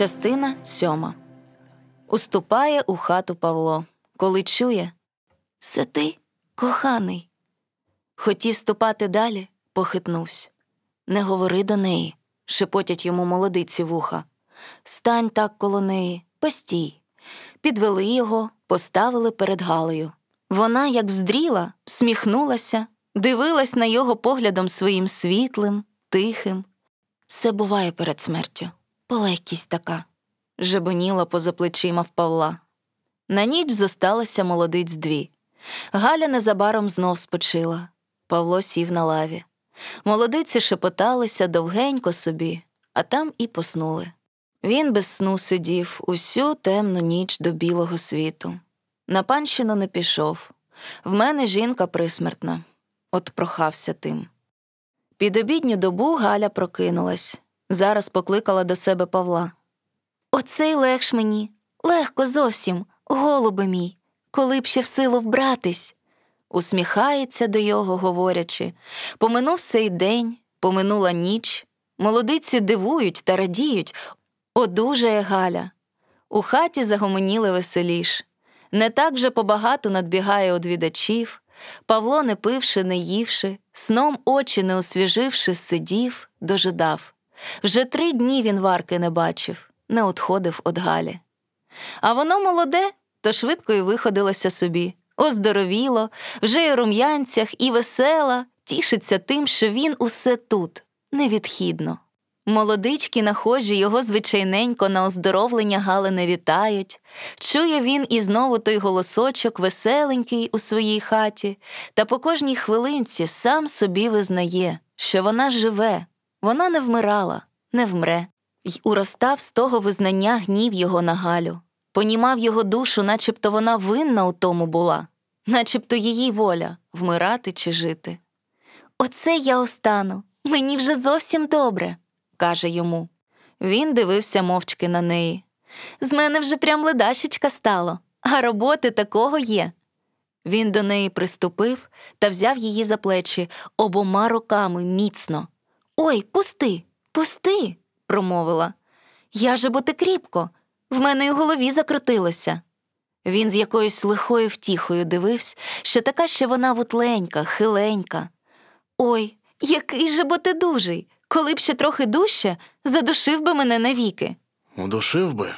Частина сьома. Уступає у хату Павло, коли чує Сиди, коханий. Хотів ступати далі, похитнувся. Не говори до неї, шепотять йому молодиці вуха. Стань так коло неї, постій. Підвели його, поставили перед Галею. Вона, як вздріла, сміхнулася, дивилась на його поглядом своїм світлим, тихим. Все буває перед смертю, полегкість така, жебоніла поза плечима в Павла. На ніч зосталася молодиць дві. Галя незабаром знов спочила. Павло сів на лаві. Молодиці шепоталися довгенько собі, а там і поснули. Він без сну сидів усю темну ніч до білого світу. На панщину не пішов. В мене жінка присмертна, от прохався тим. Під обідню добу Галя прокинулась. Зараз покликала до себе Павла. Оцей легш мені, легко зовсім, голубе мій, коли б ще в силу вбратись. Усміхається до його, говорячи поминув сей день, поминула ніч. Молодиці дивують та радіють. Одужає Галя. У хаті загомоніли веселіш. Не так вже побагато надбігає одвідачів. Павло, не пивши, не ївши, сном очі не освіживши, сидів, дожидав. Вже три дні він варки не бачив, не отходив од Галі. А воно молоде, то швидко й виходилося собі. Оздоровіло, вже й у рум'янцях, і весела, тішиться тим, що він усе тут, невідхідно. Молодички нахожі його звичайненько на оздоровлення Галини вітають. Чує він і знову той голосочок веселенький у своїй хаті, та по кожній хвилинці сам собі визнає, що вона живе, вона не вмирала, не вмре, й уростав з того визнання гнів його на Галю, понімав його душу, начебто вона винна у тому була, начебто її воля вмирати чи жити. Оце я остану, мені вже зовсім добре каже йому. Він дивився мовчки на неї. З мене вже прям ледашечка стало, а роботи такого є. Він до неї приступив та взяв її за плечі обома руками міцно. Ой, пусти, пусти, промовила. Я же бо ти кріпко, в мене й у голові закрутилося. Він з якоюсь лихою втіхою дивився, що така ще вона вутленька, хиленька. Ой, який же бо ти дужий, коли б ще трохи дужче, задушив би мене навіки. Удушив би,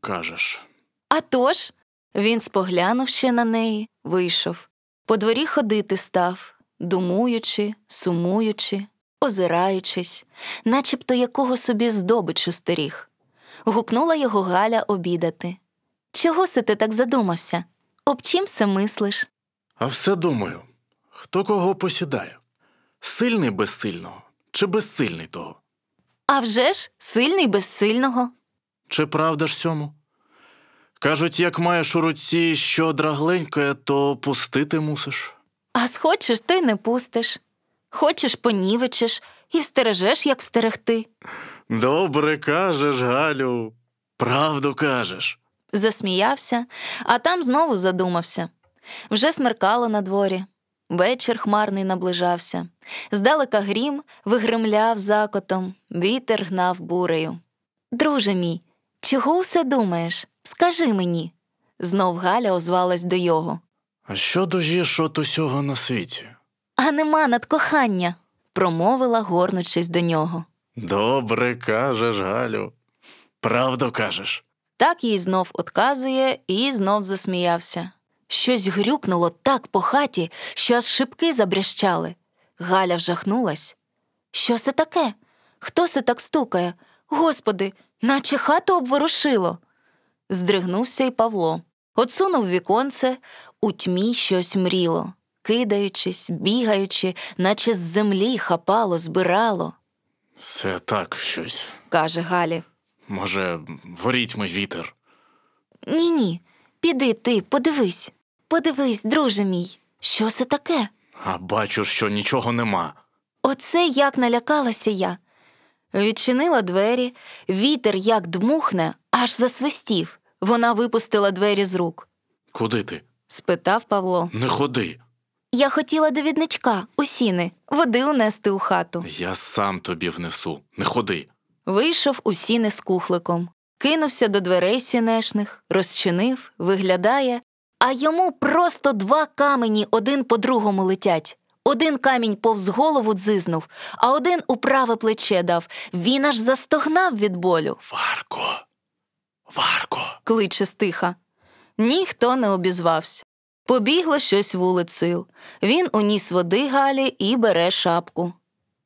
кажеш. А тож, він споглянув ще на неї, вийшов. По дворі ходити став, думуючи, сумуючи, озираючись, начебто якого собі здобичу стеріг. Гукнула його Галя обідати. Чого си ти так задумався? Об чим все мислиш? А все думаю, хто кого посідає? Сильний без сильного чи безсильний того? А вже ж сильний без сильного. Чи правда ж сьому? Кажуть, як маєш у руці що драгленьке, то пустити мусиш. А схочеш, ти не пустиш. Хочеш, понівечеш і встережеш, як встерегти. Добре кажеш, Галю, правду кажеш. Засміявся, а там знову задумався. Вже смеркало на дворі. Вечір хмарний наближався. Здалека грім вигримляв закотом, вітер гнав бурею. Друже мій, чого усе думаєш? Скажи мені. Знов Галя озвалась до його. А що дужіш от усього на світі? Нема над кохання, промовила, горнучись до нього. Добре кажеш, Галю, правду кажеш. Так їй знов отказує і знов засміявся. Щось грюкнуло так по хаті, що аж шибки забрящали. Галя вжахнулась. Що це таке? Хто се так стукає? Господи, наче хату обворушило. Здригнувся й Павло. Отсунув віконце, у тьмі щось мріло, кидаючись, бігаючи, наче з землі хапало, збирало, Це так щось. каже Галі. Може, ворітьми вітер. Ні, ні, піди ти, подивись. Подивись, друже мій, що це таке? А бачу, що нічого нема. Оце як налякалася я. Відчинила двері, вітер як дмухне, аж засвистів. Вона випустила двері з рук. Куди ти? Спитав Павло. Не ходи. Я хотіла до відничка, у сіни, води унести у хату. Я сам тобі внесу. Не ходи. Вийшов у сіни з кухликом. кинувся до дверей сінешних, розчинив, виглядає, а йому просто два камені один по другому летять. Один камінь повз голову дзизнув, а один у праве плече дав. Він аж застогнав від болю. Варко, Варко. кличе стиха. Ніхто не обізвався. Побігло щось вулицею. Він уніс води Галі і бере шапку.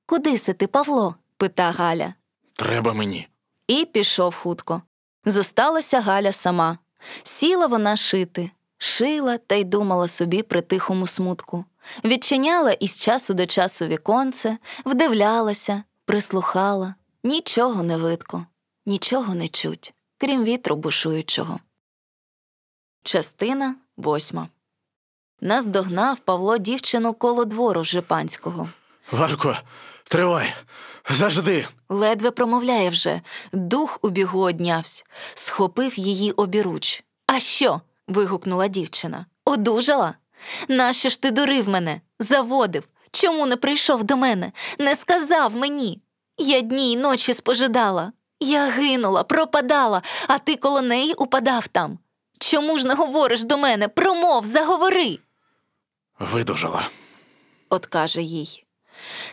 Куди се ти, Павло? пита Галя. Треба мені. І пішов хутко. Зосталася Галя сама. Сіла вона шити, шила та й думала собі при тихому смутку. Відчиняла із часу до часу віконце, вдивлялася, прислухала. Нічого не видко, нічого не чуть, крім вітру бушуючого. Частина восьма. Наздогнав Павло дівчину коло двору Жипанського. Варко, тривай. Завжди. Ледве промовляє вже, дух у бігу однявсь, схопив її обіруч. А що? вигукнула дівчина. Одужала? Нащо ж ти дурив мене? Заводив? Чому не прийшов до мене? Не сказав мені. Я дні й ночі спожидала. Я гинула, пропадала, а ти коло неї упадав там. Чому ж не говориш до мене? Промов, заговори. Видужала. От каже їй.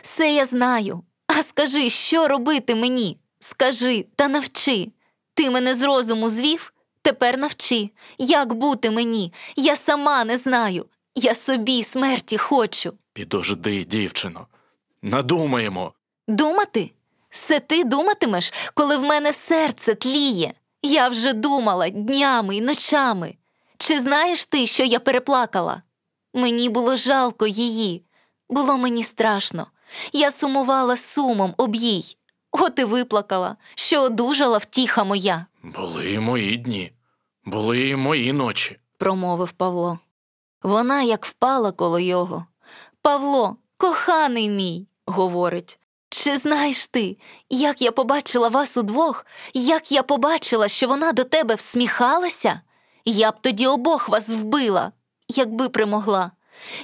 Все я знаю. А скажи, що робити мені? Скажи та навчи. Ти мене з розуму звів? Тепер навчи. Як бути мені? Я сама не знаю. Я собі смерті хочу. Підожди, дівчино. Надумаємо. Думати? Се ти думатимеш, коли в мене серце тліє. Я вже думала днями й ночами. Чи знаєш ти, що я переплакала? Мені було жалко її, було мені страшно. Я сумувала сумом об їй. От і виплакала, що одужала втіха моя, Були й мої дні, були й мої ночі. промовив Павло. Вона як впала коло його. Павло, коханий мій, говорить. Чи знаєш ти, як я побачила вас удвох, як я побачила, що вона до тебе всміхалася? Я б тоді обох вас вбила, якби примогла.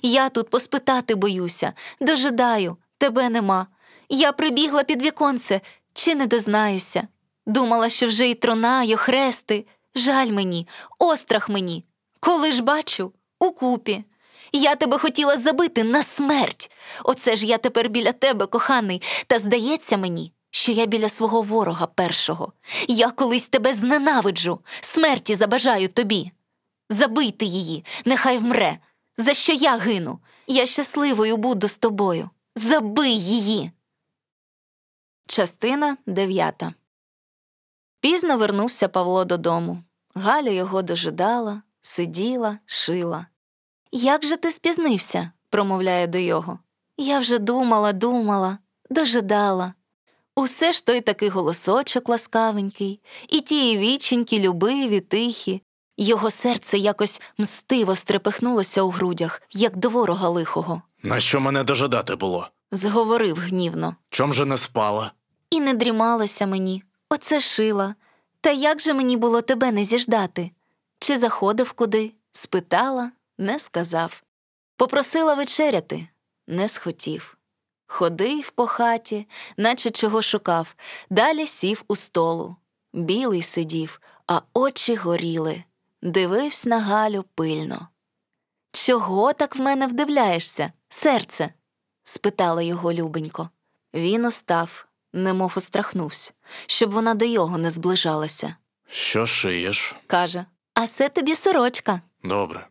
Я тут поспитати боюся, дожидаю, тебе нема. Я прибігла під віконце, чи не дознаюся. Думала, що вже й тронаю, хрести. Жаль мені, острах мені. Коли ж бачу, укупі. Я тебе хотіла забити на смерть. Оце ж я тепер біля тебе, коханий, та здається мені, що я біля свого ворога першого. Я колись тебе зненавиджу, смерті забажаю тобі. Забийте її, нехай вмре. За що я гину? Я щасливою буду з тобою. Забий її. Частина дев'ята. Пізно вернувся Павло додому. Галя його дожидала, сиділа, шила. Як же ти спізнився? промовляє до його. Я вже думала, думала, дожидала. Усе ж той такий голосочок ласкавенький, і ті любиві, тихі. Його серце якось мстиво стрепехнулося у грудях, як до ворога лихого. На що мене дожидати було? Зговорив гнівно. Чом же не спала? І не дрімалося мені, оце шила. Та як же мені було тебе не зіждати? Чи заходив куди? Спитала, не сказав. Попросила вечеряти, не схотів. Ходив по хаті, наче чого шукав, далі сів у столу. Білий сидів, а очі горіли. Дивився на Галю пильно. Чого так в мене вдивляєшся, серце? спитала його любенько. Він остав, немов острахнувся, щоб вона до його не зближалася. Що шиєш? Каже: А це тобі сорочка. Добре.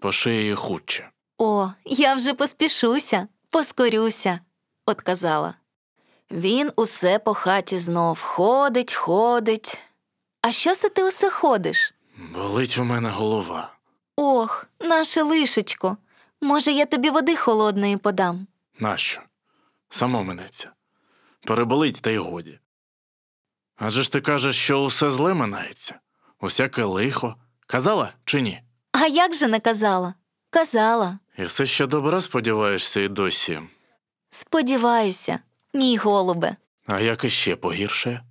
Пошиє її хутче. О, я вже поспішуся, поскорюся, отказала. Він усе по хаті знов ходить, ходить. А що це ти усе ходиш? Болить у мене голова. Ох, наше лишечко. Може, я тобі води холодної подам. Нащо? Само минеться. Переболить та й годі. Адже ж ти кажеш, що усе зле минається, усяке лихо. Казала чи ні? А як же не казала? Казала. І все ще добра сподіваєшся і досі. Сподіваюся, мій голубе. А як іще погірше?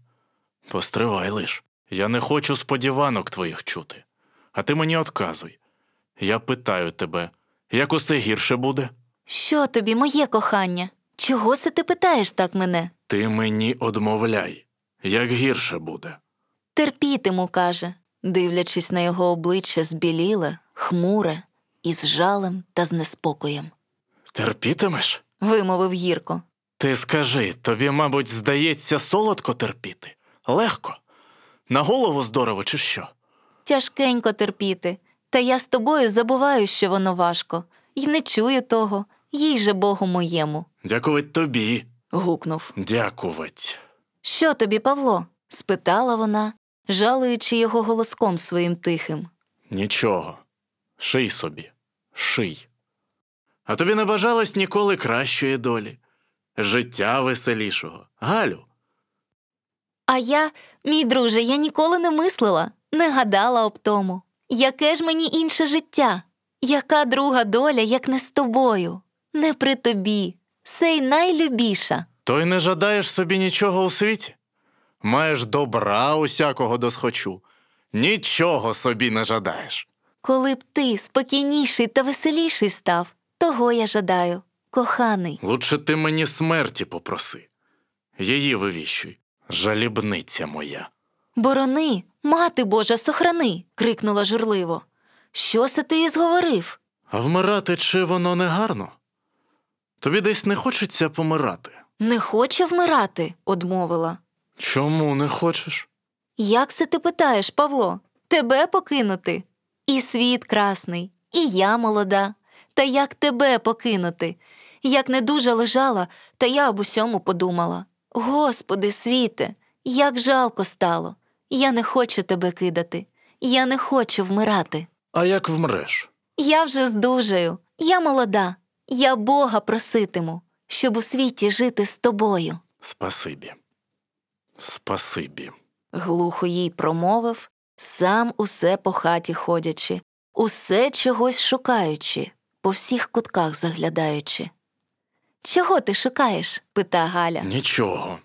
Постривай лиш. Я не хочу сподіванок твоїх чути. А ти мені отказуй. Я питаю тебе, як усе гірше буде? Що тобі, моє кохання? Чого се ти питаєш так мене? Ти мені одмовляй, як гірше буде. Терпітиму, каже, дивлячись на його обличчя збіліле, хмуре, із жалем та з неспокоєм. Терпітимеш? Вимовив гірко. Ти скажи, тобі, мабуть, здається солодко терпіти? Легко? На голову здорово, чи що? Тяжкенько терпіти, та я з тобою забуваю, що воно важко, і не чую того, їй же Богу моєму. Дякувать тобі. гукнув. Дякувать. Що тобі, Павло? спитала вона, жалуючи його голоском своїм тихим. Нічого. Ший собі. Ший. А тобі не бажалось ніколи кращої долі, життя веселішого. Галю, А я, мій друже, я ніколи не мислила, не гадала об тому. Яке ж мені інше життя? Яка друга доля, як не з тобою? Не при тобі, сей найлюбіша. то й не жадаєш собі нічого у світі? Маєш добра усякого досхочу. Нічого собі не жадаєш. Коли б ти спокійніший та веселіший став, того я жадаю, коханий. Лучше ти мені смерті попроси. Її вивіщуй, жалібниця моя. Борони, мати Божа, сохрани. крикнула журливо. Що се ти і зговорив? А вмирати чи воно не гарно? Тобі десь не хочеться помирати. Не хоче вмирати, одмовила. Чому не хочеш? Як се ти питаєш, Павло? Тебе покинути? І світ красний, і я молода. Та як тебе покинути? Як не дуже лежала, та я об усьому подумала. Господи, світе, як жалко стало. Я не хочу тебе кидати. Я не хочу вмирати. А як вмреш? Я вже здужаю, я молода. Я Бога проситиму, щоб у світі жити з тобою. Спасибі. Спасибі. глухо їй промовив, сам усе по хаті ходячи, усе чогось шукаючи, по всіх кутках заглядаючи. Чого ти шукаєш? пита Галя. Нічого.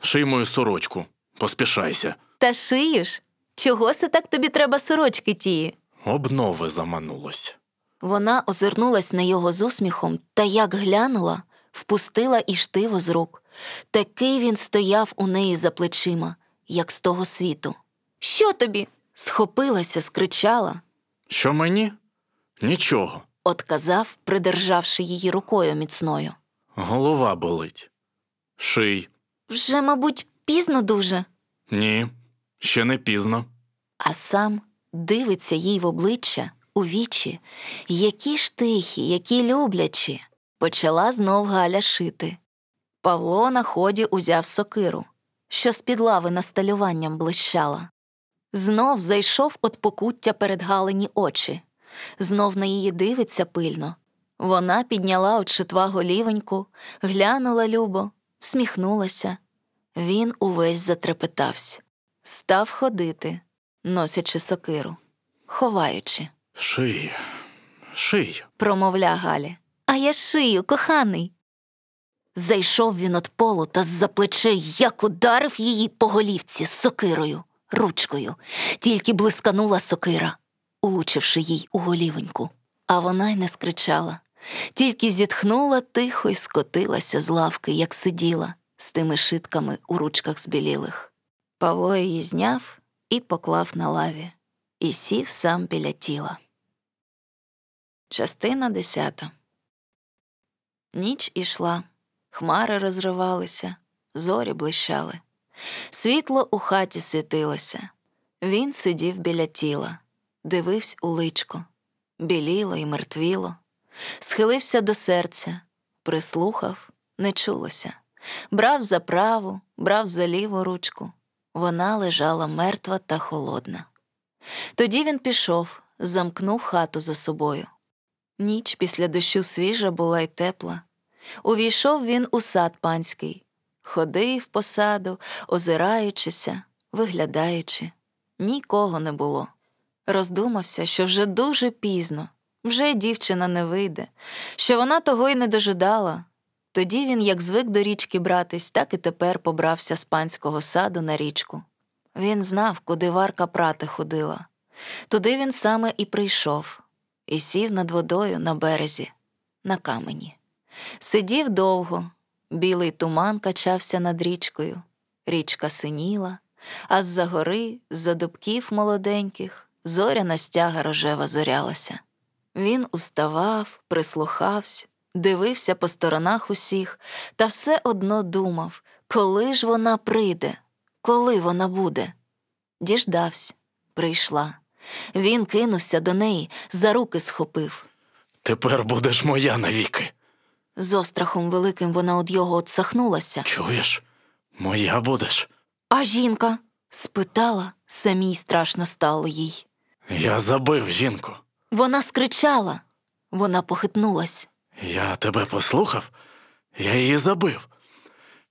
Ший мою сорочку. Поспішайся. Та шиєш? Чого се так тобі треба сорочки тії? Обнови заманулось. Вона озирнулась на його з усміхом та як глянула, впустила і штиво з рук. Такий він стояв у неї за плечима, як з того світу. Що тобі? схопилася, скричала, Що мені? Нічого. отказав, придержавши її рукою міцною. Голова болить. Ший. Вже, мабуть, пізно дуже, Ні, ще не пізно. а сам дивиться їй в обличчя, у вічі, які ж тихі, які люблячі. Почала знов Галя шити. Павло на ході узяв сокиру, що з-під лави насталюванням блищала. Знов зайшов от покуття перед Галині очі. Знов на її дивиться пильно. Вона підняла от шитва голівеньку, глянула любо, всміхнулася. Він увесь затрепетався. Став ходити, носячи сокиру, ховаючи. Ший. Ший. промовля Галі. А я шию, коханий. Зайшов він от полу та з-за плечей як ударив її по голівці з сокирою, ручкою, тільки блисканула сокира, улучивши їй у голівеньку. А вона й не скричала, тільки зітхнула тихо й скотилася з лавки, як сиділа, з тими шитками у ручках збілілих. Павло її зняв і поклав на лаві, і сів сам біля тіла. Частина десята. Ніч ішла, хмари розривалися, зорі блищали. Світло у хаті світилося. Він сидів біля тіла, дивився у личко, біліло і мертвіло, схилився до серця, прислухав, не чулося. Брав за праву, брав за ліву ручку. Вона лежала мертва та холодна. Тоді він пішов, замкнув хату за собою. Ніч після дощу свіжа була й тепла. Увійшов він у сад панський, ходив по саду, озираючися, виглядаючи. Нікого не було. Роздумався, що вже дуже пізно, вже дівчина не вийде, що вона того й не дожидала. Тоді він, як звик до річки братись, так і тепер побрався з панського саду на річку. Він знав, куди варка прати ходила. Туди він саме і прийшов, і сів над водою на березі, на камені. Сидів довго, білий туман качався над річкою, річка синіла, а з-за гори, з-за дубків молоденьких, зоряна стяга рожева зорялася. Він уставав, прислухався, дивився по сторонах усіх, та все одно думав, коли ж вона прийде, коли вона буде. Діждався, прийшла. Він кинувся до неї, за руки схопив. Тепер будеш моя навіки. З острахом великим вона од його отсахнулася. Чуєш? Моя будеш. А жінка? спитала, самій страшно стало їй. Я забив жінку. Вона скричала, вона похитнулась. Я тебе послухав, я її забив.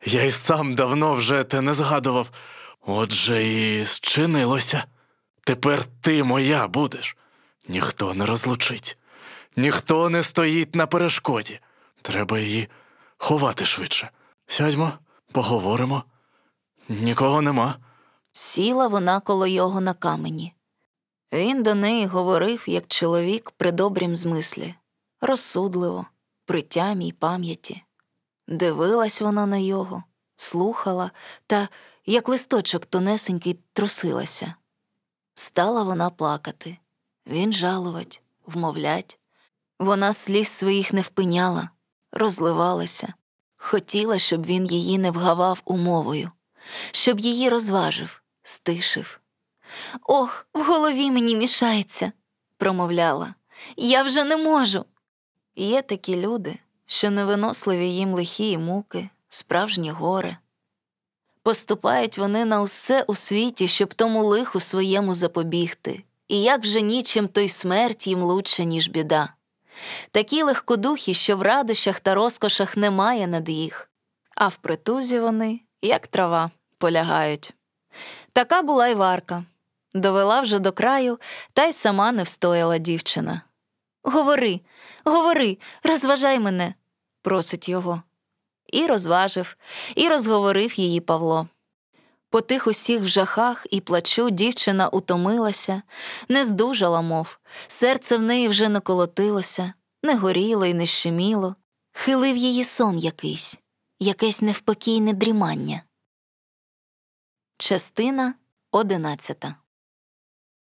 Я й сам давно вже те не згадував. Отже, і зчинилося. Тепер ти моя будеш. Ніхто не розлучить, ніхто не стоїть на перешкоді. Треба її ховати швидше. Сядьмо, поговоримо. Нікого нема. Сіла вона коло його на камені. Він до неї говорив, як чоловік при добрім змислі, розсудливо, при тямі й пам'яті. Дивилась вона на його, слухала та, як листочок тонесенький, трусилася. Стала вона плакати, він жалувать, вмовлять. Вона сліз своїх не впиняла, розливалася, хотіла, щоб він її не вгавав умовою, щоб її розважив, стишив. Ох, в голові мені мішається, промовляла. Я вже не можу. Є такі люди, що невиносливі їм лихі і муки, справжні горе. Поступають вони на усе у світі, щоб тому лиху своєму запобігти, і як же нічим той смерть їм лучше, ніж біда. Такі легкодухі, що в радощах та розкошах немає над їх, а в притузі вони, як трава, полягають. Така була й варка. Довела вже до краю, та й сама не встояла дівчина. Говори, говори, розважай мене, просить його. І розважив, і розговорив її Павло. По тих усіх вжахах і плачу дівчина утомилася, не здужала, мов, серце в неї вже не колотилося, не горіло і не щеміло, хилив її сон якийсь, якесь невпокійне дрімання. Частина одинадцята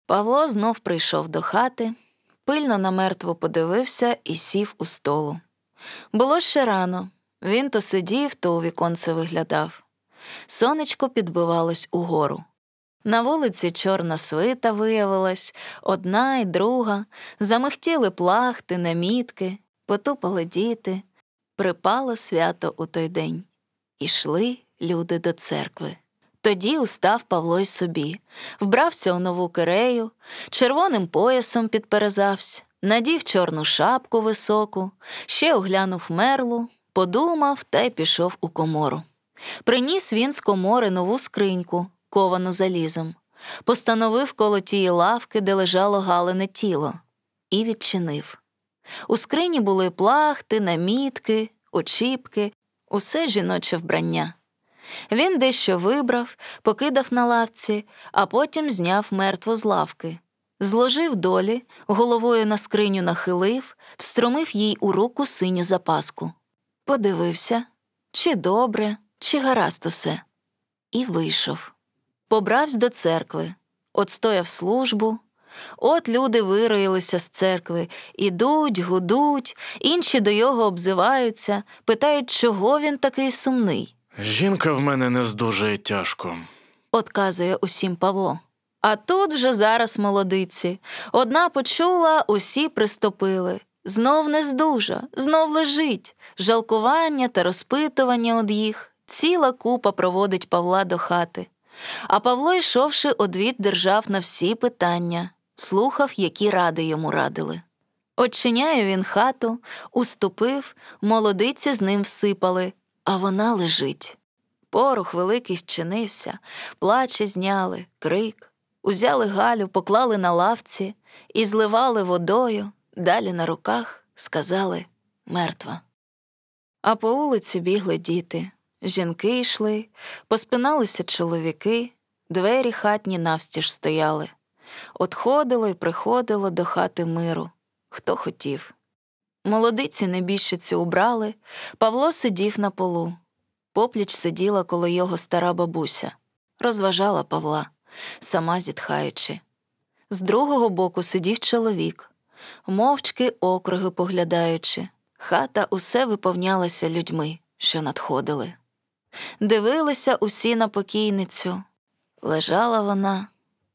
Павло знов прийшов до хати, пильно на мертву подивився і сів у столу. Було ще рано. Він то сидів, то у віконце виглядав. Сонечко підбивалось угору. На вулиці чорна свита виявилась, одна й друга, замихтіли плахти, намітки, потупали діти. Припало свято у той день. Ішли люди до церкви. Тоді устав Павло й собі, вбрався у нову кирею, червоним поясом підперезався, надів чорну шапку високу, ще оглянув мерлу, подумав та й пішов у комору. Приніс він з комори нову скриньку, ковану залізом, постановив коло тієї лавки, де лежало галине тіло, і відчинив. У скрині були плахти, намітки, очіпки, усе жіноче вбрання. Він дещо вибрав, покидав на лавці, а потім зняв мертву з лавки. Зложив долі, головою на скриню нахилив, встромив їй у руку синю запаску. Подивився, чи добре, чи гаразд усе, і вийшов. Побравсь до церкви, отстояв службу. От люди вироїлися з церкви, ідуть, гудуть, інші до його обзиваються, питають, чого він такий сумний. Жінка в мене не здужує тяжко. Отказує усім Павло. А тут вже зараз молодиці. Одна почула, усі приступили. Знов не здужа, знов лежить. Жалкування та розпитування од їх. Ціла купа проводить Павла до хати. А Павло, йшовши, одвід держав на всі питання, слухав, які ради йому радили. Очиняє він хату, уступив, молодиці з ним всипали, а вона лежить. Порох великий зчинився, плаче зняли, крик. Узяли Галю, поклали на лавці і зливали водою, далі на руках сказали мертва. А по вулиці бігли діти, жінки йшли, поспиналися чоловіки, двері хатні навстіж стояли. Отходило й приходило до хати миру, хто хотів. Молодиці небіжчиці убрали, Павло сидів на полу. Попліч сиділа коло його стара бабуся. розважала Павла, сама зітхаючи. З другого боку сидів чоловік, мовчки округи поглядаючи. Хата усе виповнялася людьми, що надходили. Дивилися усі на покійницю. Лежала вона,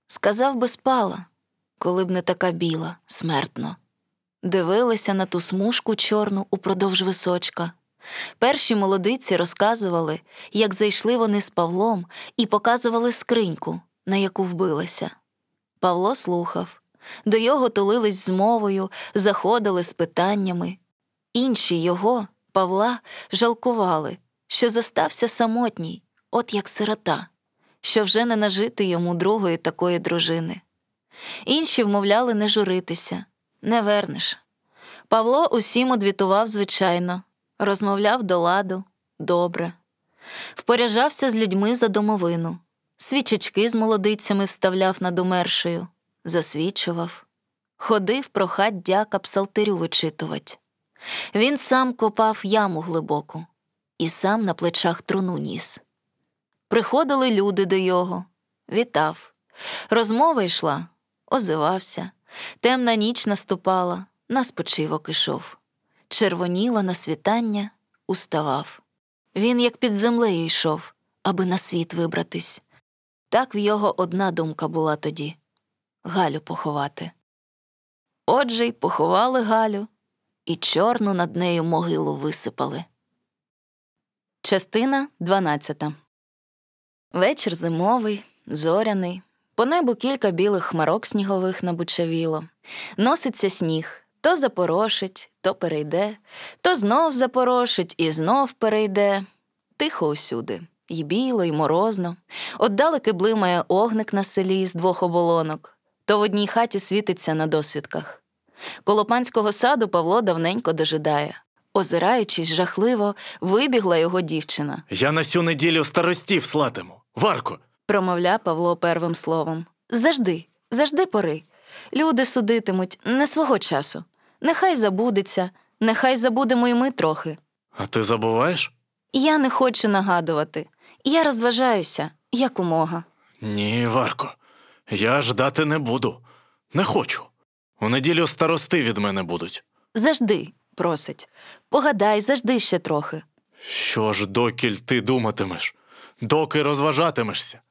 сказав би спала, коли б не така біла, смертно. Дивилися на ту смужку чорну упродовж височка. Перші молодиці розказували, як зайшли вони з Павлом і показували скриньку, на яку вбилася. Павло слухав, до його тулились з мовою, заходили з питаннями. Інші його, Павла, жалкували, що зостався самотній, от як сирота, що вже не нажити йому другої такої дружини. Інші вмовляли не журитися, не вернеш. Павло усім одвітував звичайно, розмовляв до ладу, добре, впоряджався з людьми за домовину, свічечки з молодицями вставляв над умершою, засвічував, ходив прохать дяка псалтирю вичитувати. Він сам копав яму глибоку і сам на плечах труну ніс. Приходили люди до його, вітав. Розмова йшла, озивався, темна ніч наступала, на спочивок ішов. Червоніла на світання, уставав. Він, як під землею йшов, аби на світ вибратись. Так в його одна думка була тоді Галю поховати. Отже й поховали Галю, і чорну над нею могилу висипали. Частина 12 Вечір зимовий, зоряний. По небу кілька білих хмарок снігових набучавіло. Носиться сніг, то запорошить, то перейде, то знов запорошить і знов перейде. Тихо усюди, і біло, і морозно. Отдалеки блимає огник на селі з двох оболонок, то в одній хаті світиться на досвідках. Коло панського саду Павло давненько дожидає. Озираючись жахливо, вибігла його дівчина. Я на сю неділю старостів слатиму. Варко, Промовля Павло первим словом. Завжди, завжди пори. Люди судитимуть не свого часу. Нехай забудеться, нехай забудемо і ми трохи. а ти забуваєш? Я не хочу нагадувати. Я розважаюся, якомога. Ні, Варко, я ждати не буду. Не хочу. У неділю старости від мене будуть. Завжди, просить. Погадай, завжди ще трохи. Що ж докіль ти думатимеш? Доки розважатимешся?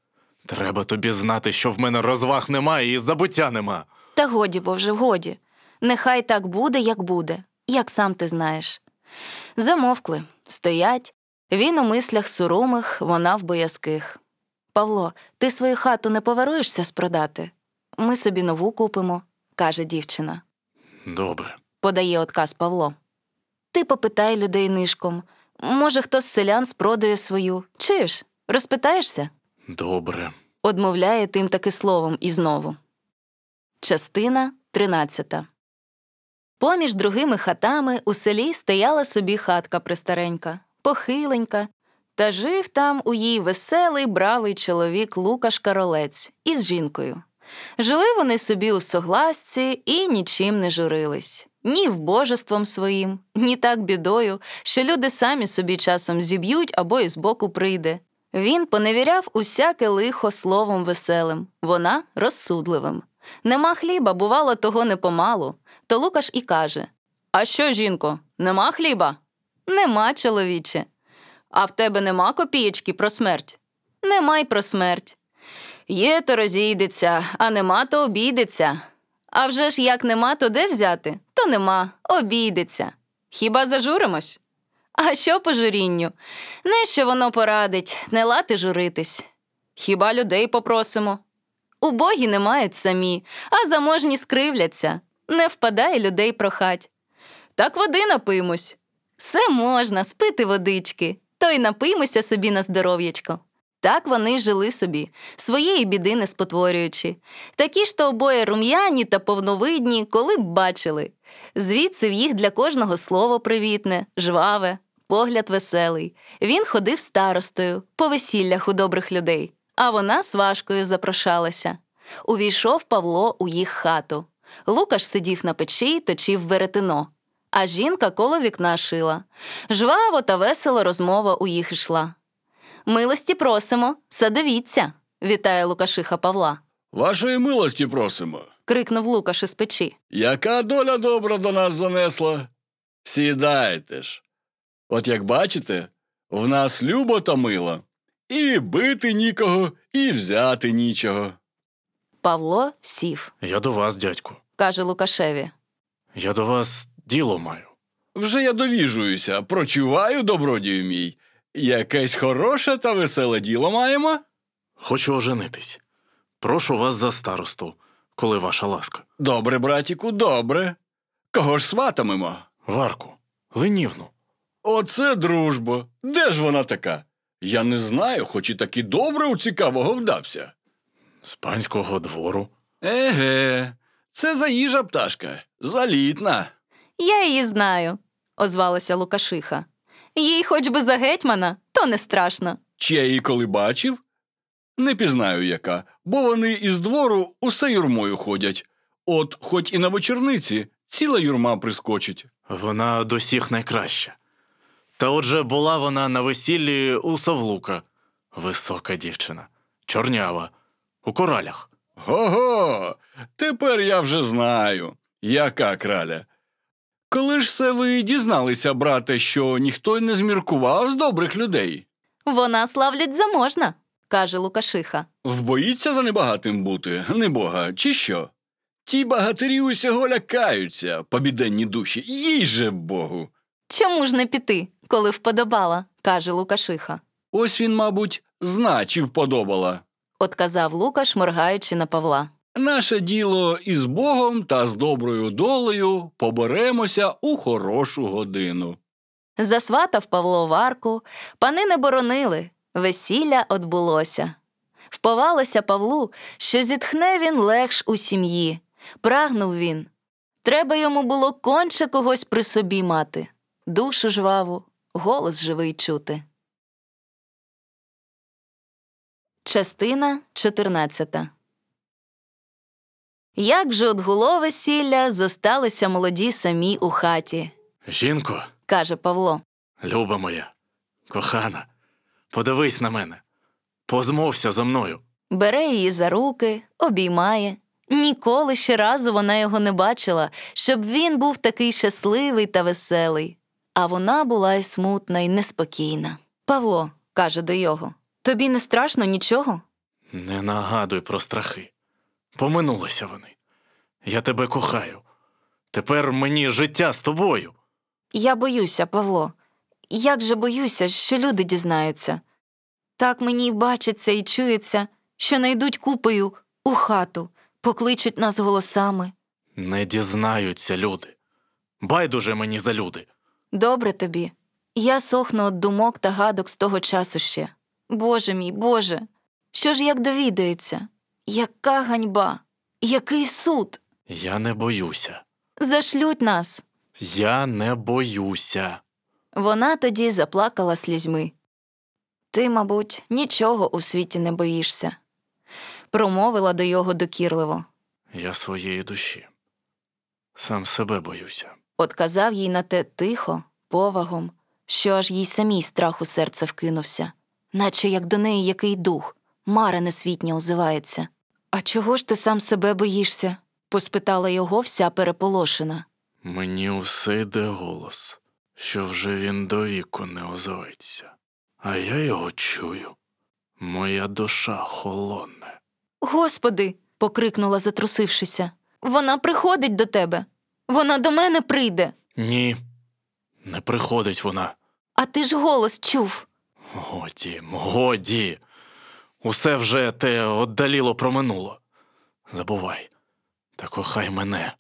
Треба тобі знати, що в мене розваг немає і забуття нема. Та годі, бо вже годі. Нехай так буде, як буде, як сам ти знаєш. Замовкли, стоять. Він у мислях сурумих, вона в боязких. Павло, ти свою хату не поверуєшся спродати? Ми собі нову купимо, каже дівчина. Добре. Подає отказ Павло. Ти попитай людей нишком. Може, хто з селян спродає свою. Чуєш? Розпитаєшся? Добре. Одмовляє тим таки словом і знову. Частина 13 Поміж другими хатами у селі стояла собі хатка пристаренька, похиленька, та жив там у їй веселий бравий чоловік Лукаш Каролець із жінкою. Жили вони собі у согласці і нічим не журились. Ні вбожеством своїм, ні так бідою, що люди самі собі часом зіб'ють або і збоку прийде. Він поневіряв усяке лихо словом веселим, вона розсудливим. Нема хліба, бувало, того не помалу. То Лукаш і каже: А що, жінко, нема хліба? Нема, чоловіче. А в тебе нема копієчки про смерть? Нема й про смерть. Є, то розійдеться, а нема, то обійдеться. А вже ж як нема, то де взяти? То нема, обійдеться. Хіба зажуримось? А що по журінню? Не що воно порадить, не лати журитись. Хіба людей попросимо? Убогі не мають самі, а заможні скривляться. Не впадає людей прохать. Так води напимось. Все можна, спити водички, то й напиймося собі на здоров'ячко. Так вони жили собі, своєї біди не спотворюючи. Такі ж то обоє рум'яні та повновидні, коли б бачили. Звідси в їх для кожного слово привітне, жваве, погляд веселий. Він ходив старостою по весіллях у добрих людей, а вона сважкою запрошалася. Увійшов Павло у їх хату. Лукаш сидів на печі й точив веретено, а жінка коло вікна шила. Жваво та весело розмова у їх ішла. Милості просимо, садовіться, вітає Лукашиха Павла. Вашої милості просимо. крикнув Лукаш із печі. Яка доля добра до нас занесла? Сідайте ж. От як бачите, в нас любо та мило. І бити нікого, і взяти нічого. Павло сів, Я до вас, дядьку. каже Лукашеві. Я до вас діло маю. Вже я довіжуюся, прочуваю, добродію мій. Якесь хороше та веселе діло маємо? Хочу оженитись. Прошу вас за старосту, коли ваша ласка. Добре, братіку, добре. Кого ж сватамемо? Варку, ленівну. Оце дружба. Де ж вона така? Я не знаю, хоч і таки добре у цікавого вдався. З панського двору. Еге, це заїжа пташка, залітна. Я її знаю, озвалася Лукашиха. Їй хоч би за гетьмана, то не страшно. Чи я її коли бачив? Не пізнаю яка, бо вони із двору усе юрмою ходять. От, хоч і на вечорниці, ціла юрма прискочить. Вона до всіх найкраща. Та отже була вона на весіллі у Савлука. Висока дівчина, чорнява, у коралях. Го-го, тепер я вже знаю, яка краля. Коли ж це ви дізналися, брате, що ніхто й не зміркував з добрих людей? Вона славлять заможна, каже Лукашиха. Вбоїться за небагатим бути, небога, чи що? Ті багатирі усього лякаються, побіденні душі, їй же Богу. Чому ж не піти, коли вподобала, каже Лукашиха. Ось він, мабуть, зна, чи вподобала. Отказав Лукаш, моргаючи на Павла. Наше діло із Богом та з доброю долею поберемося у хорошу годину. Засватав Павло варку, пани не боронили, весілля отбулося. Вповалося Павлу, що зітхне він легш у сім'ї. Прагнув він. Треба йому було конче когось при собі мати, душу жваву, голос живий чути. Частина 14 Як же от гуло весілля зосталися молоді самі у хаті, Жінко, каже Павло. люба моя, кохана, подивись на мене. Позмовся зо мною. Бере її за руки, обіймає. Ніколи ще разу вона його не бачила, щоб він був такий щасливий та веселий. А вона була й смутна, й неспокійна. Павло каже до його: Тобі не страшно нічого? Не нагадуй про страхи. Поминулися вони. Я тебе кохаю. Тепер мені життя з тобою. Я боюся, Павло. Як же боюся, що люди дізнаються. Так мені й бачиться і чується, що найдуть купою у хату, покличуть нас голосами. Не дізнаються люди. Байдуже мені за люди. Добре тобі. Я сохну від думок та гадок з того часу ще. Боже мій, Боже, що ж як довідаються? Яка ганьба, який суд? Я не боюся. Зашлють нас. Я не боюся. Вона тоді заплакала слізьми. Ти, мабуть, нічого у світі не боїшся, промовила до його докірливо. Я своєї душі. Сам себе боюся. Отказав їй на те тихо, повагом, що аж їй самій страх у серце вкинувся, наче як до неї який дух, мара несвітня озивається. А чого ж ти сам себе боїшся? поспитала його вся переполошена. Мені усе йде голос, що вже він до віку не озоветься. А я його чую. Моя душа холоне. Господи. покрикнула, затрусившися. Вона приходить до тебе. Вона до мене прийде. Ні, не приходить вона. А ти ж голос чув. Годі, годі. Усе вже те оддаліло проминуло. Забувай, та кохай мене.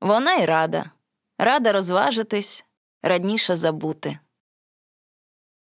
Вона й рада. Рада розважитись, радніше забути.